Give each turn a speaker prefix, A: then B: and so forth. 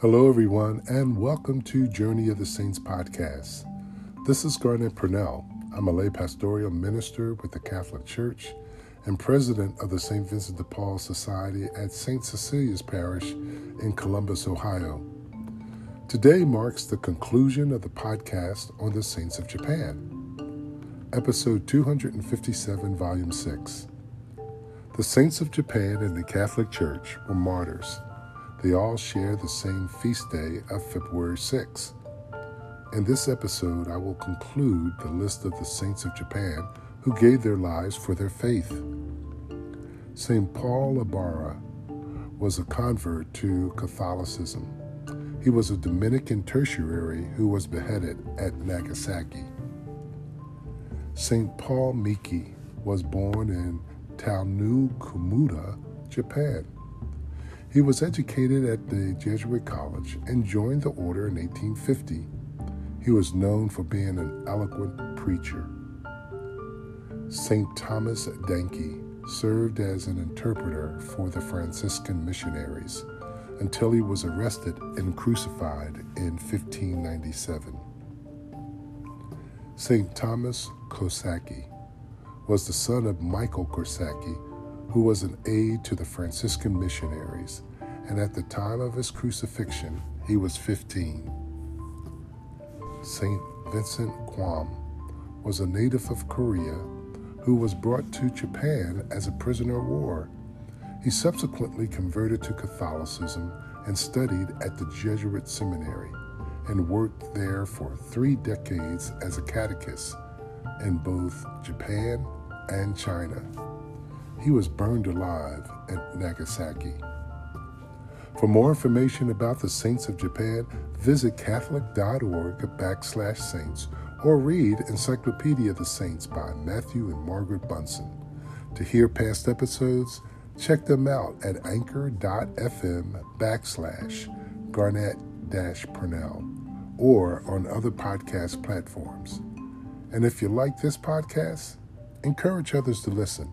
A: Hello, everyone, and welcome to Journey of the Saints podcast. This is Garnet Purnell. I'm a lay pastoral minister with the Catholic Church and president of the St. Vincent de Paul Society at St. Cecilia's Parish in Columbus, Ohio. Today marks the conclusion of the podcast on the Saints of Japan, episode 257, volume 6. The Saints of Japan in the Catholic Church were martyrs they all share the same feast day of February 6. In this episode, I will conclude the list of the saints of Japan who gave their lives for their faith. St. Paul Abara was a convert to Catholicism. He was a Dominican tertiary who was beheaded at Nagasaki. St. Paul Miki was born in Taono-Komuda, Japan. He was educated at the Jesuit College and joined the order in 1850. He was known for being an eloquent preacher. St. Thomas Danke served as an interpreter for the Franciscan missionaries until he was arrested and crucified in 1597. St. Thomas Kosaki was the son of Michael Kosaki, who was an aide to the Franciscan missionaries, and at the time of his crucifixion, he was 15. St. Vincent Quam was a native of Korea who was brought to Japan as a prisoner of war. He subsequently converted to Catholicism and studied at the Jesuit seminary and worked there for three decades as a catechist in both Japan and China. He was burned alive at Nagasaki. For more information about the Saints of Japan, visit catholic.org backslash saints or read Encyclopedia of the Saints by Matthew and Margaret Bunson. To hear past episodes, check them out at anchor.fm backslash garnett dash Purnell or on other podcast platforms. And if you like this podcast, encourage others to listen.